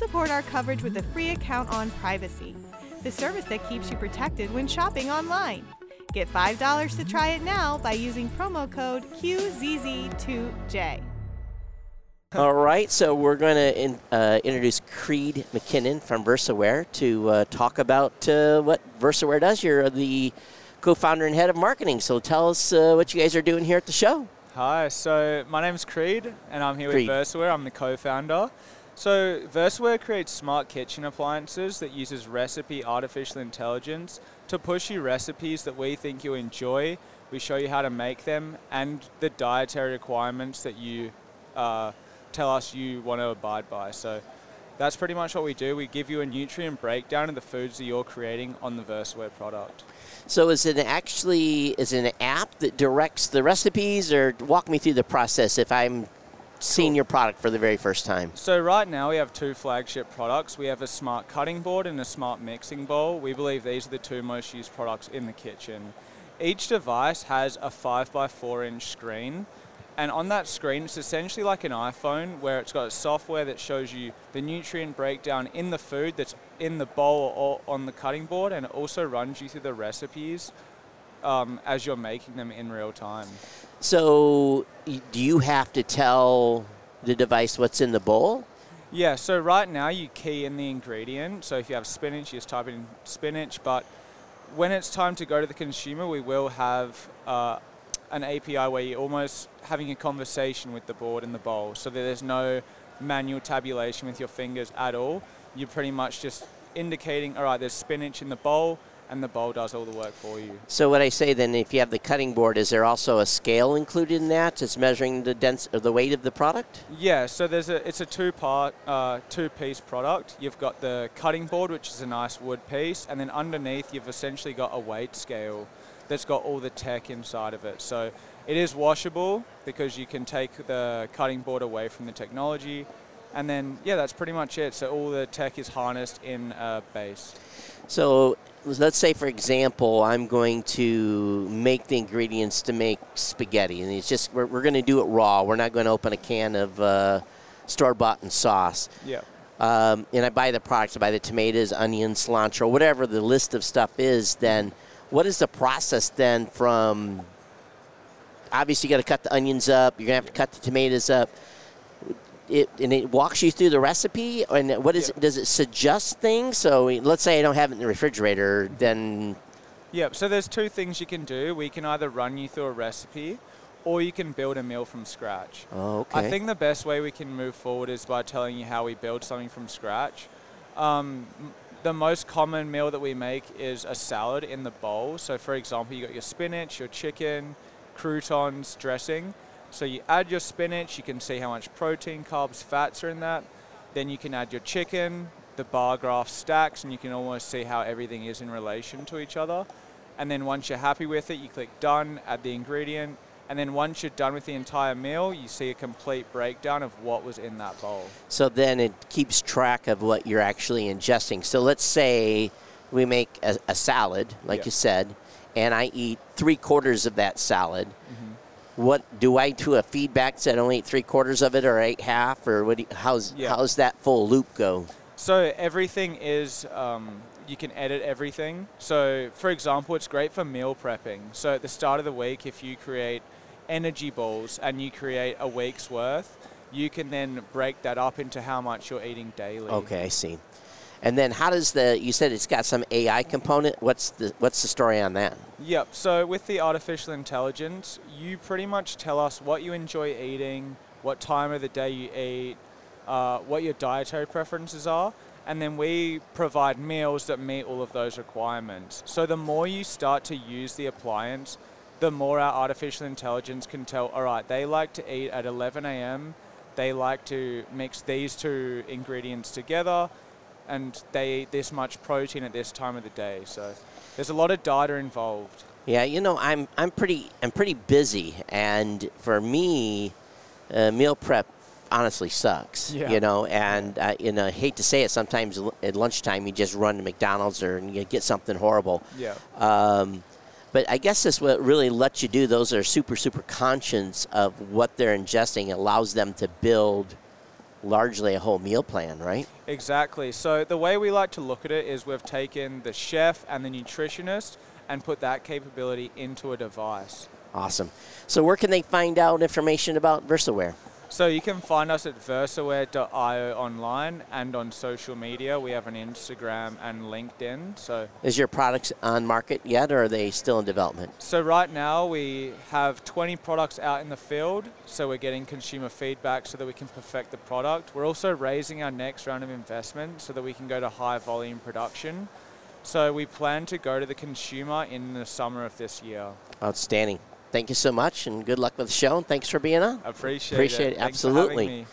support our coverage with a free account on Privacy, the service that keeps you protected when shopping online. Get $5 to try it now by using promo code QZZ2J. All right, so we're going to in, uh, introduce Creed McKinnon from VersaWare to uh, talk about uh, what VersaWare does. You're the co-founder and head of marketing, so tell us uh, what you guys are doing here at the show. Hi, so my name's Creed, and I'm here Creed. with VersaWare. I'm the co-founder. So VersaWare creates smart kitchen appliances that uses recipe artificial intelligence to push you recipes that we think you'll enjoy. We show you how to make them and the dietary requirements that you uh, tell us you want to abide by. So that's pretty much what we do. We give you a nutrient breakdown of the foods that you're creating on the VersaWare product. So is it actually is it an app that directs the recipes, or walk me through the process if I'm seeing your product for the very first time? So right now we have two flagship products. We have a smart cutting board and a smart mixing bowl. We believe these are the two most used products in the kitchen. Each device has a 5 by 4 inch screen and on that screen it's essentially like an iPhone where it's got software that shows you the nutrient breakdown in the food that's in the bowl or on the cutting board and it also runs you through the recipes um, as you're making them in real time. So do you have to tell the device what's in the bowl? Yeah, so right now you key in the ingredient. So if you have spinach, you just type in spinach. But when it's time to go to the consumer, we will have uh, an API where you're almost having a conversation with the board and the bowl. So that there's no manual tabulation with your fingers at all. You're pretty much just indicating, all right, there's spinach in the bowl, and the bowl does all the work for you. So what I say then, if you have the cutting board, is there also a scale included in that? It's measuring the dense or the weight of the product. Yeah, so there's a it's a two part, uh, two piece product. You've got the cutting board, which is a nice wood piece, and then underneath you've essentially got a weight scale that's got all the tech inside of it. So it is washable because you can take the cutting board away from the technology, and then yeah, that's pretty much it. So all the tech is harnessed in a base. So let's say, for example, I'm going to make the ingredients to make spaghetti, and it's just we're, we're going to do it raw. We're not going to open a can of uh, store-bought and sauce. Yeah. Um, and I buy the products. I buy the tomatoes, onions, cilantro, whatever the list of stuff is. Then, what is the process then from? Obviously, you got to cut the onions up. You're gonna have to cut the tomatoes up. It, and it walks you through the recipe. And what is Yeah. it? Does it suggest things? So let's say I don't have it in the refrigerator, then Yep. So there's two things you can do. We can either run you through a recipe, or you can build a meal from scratch. oh, okay. I think the best way we can move forward is by telling you how we build something from scratch. Um, the most common meal that we make is a salad in the bowl. So, for example, you got your spinach, your chicken, croutons, dressing. So you add your spinach. You can see how much protein, carbs, fats are in that. Then you can add your chicken. The bar graph stacks, and you can almost see how everything is in relation to each other. And then once you're happy with it, you click done, add the ingredient, and then once you're done with the entire meal, you see a complete breakdown of what was in that bowl. So then it keeps track of what you're actually ingesting. So let's say we make a, a salad, like Yeah. you said, and I eat three quarters of that salad. Mm-hmm. What do I do a feedback that I only ate three quarters of it or I ate half or what? You, how's Yeah. how's that full loop go? So everything is, um, you can edit everything. So for example, it's great for meal prepping. So at the start of the week, if you create energy balls and you create a week's worth, you can then break that up into how much you're eating daily. Okay, I see. And then how does the? You said it's got some AI component. What's the what's the story on that? Yep. So with the artificial intelligence, you pretty much tell us what you enjoy eating, what time of the day you eat, uh, what your dietary preferences are, and then we provide meals that meet all of those requirements. So the more you start to use the appliance, the more our artificial intelligence can tell. All right, they like to eat at 11 a.m. They like to mix these two ingredients together, and they eat this much protein at this time of the day. So there's a lot of data involved. Yeah, you know, I'm I'm pretty I'm pretty busy, and for me, uh, meal prep honestly sucks. Yeah. You know, and uh, you know, I hate to say it. Sometimes at lunchtime, you just run to McDonald's or you get something horrible. Yeah. Um, but I guess this what really lets you do. Those are super super conscious of what they're ingesting. It allows them to build largely a whole meal plan, right? Exactly. So the way we like to look at it is we've taken the chef and the nutritionist and put that capability into a device. Awesome. So where can they find out information about VersaWare? So you can find us at versaware.io online and on social media. We have an Instagram and LinkedIn. So is your products on market yet, or are they still in development? So right now we have 20 products out in the field. So we're getting consumer feedback so that we can perfect the product. We're also raising our next round of investment so that we can go to high volume production. So we plan to go to the consumer in the summer of this year. Outstanding thank you so much and good luck with the show and thanks for being on. I appreciate, appreciate it. it. Absolutely.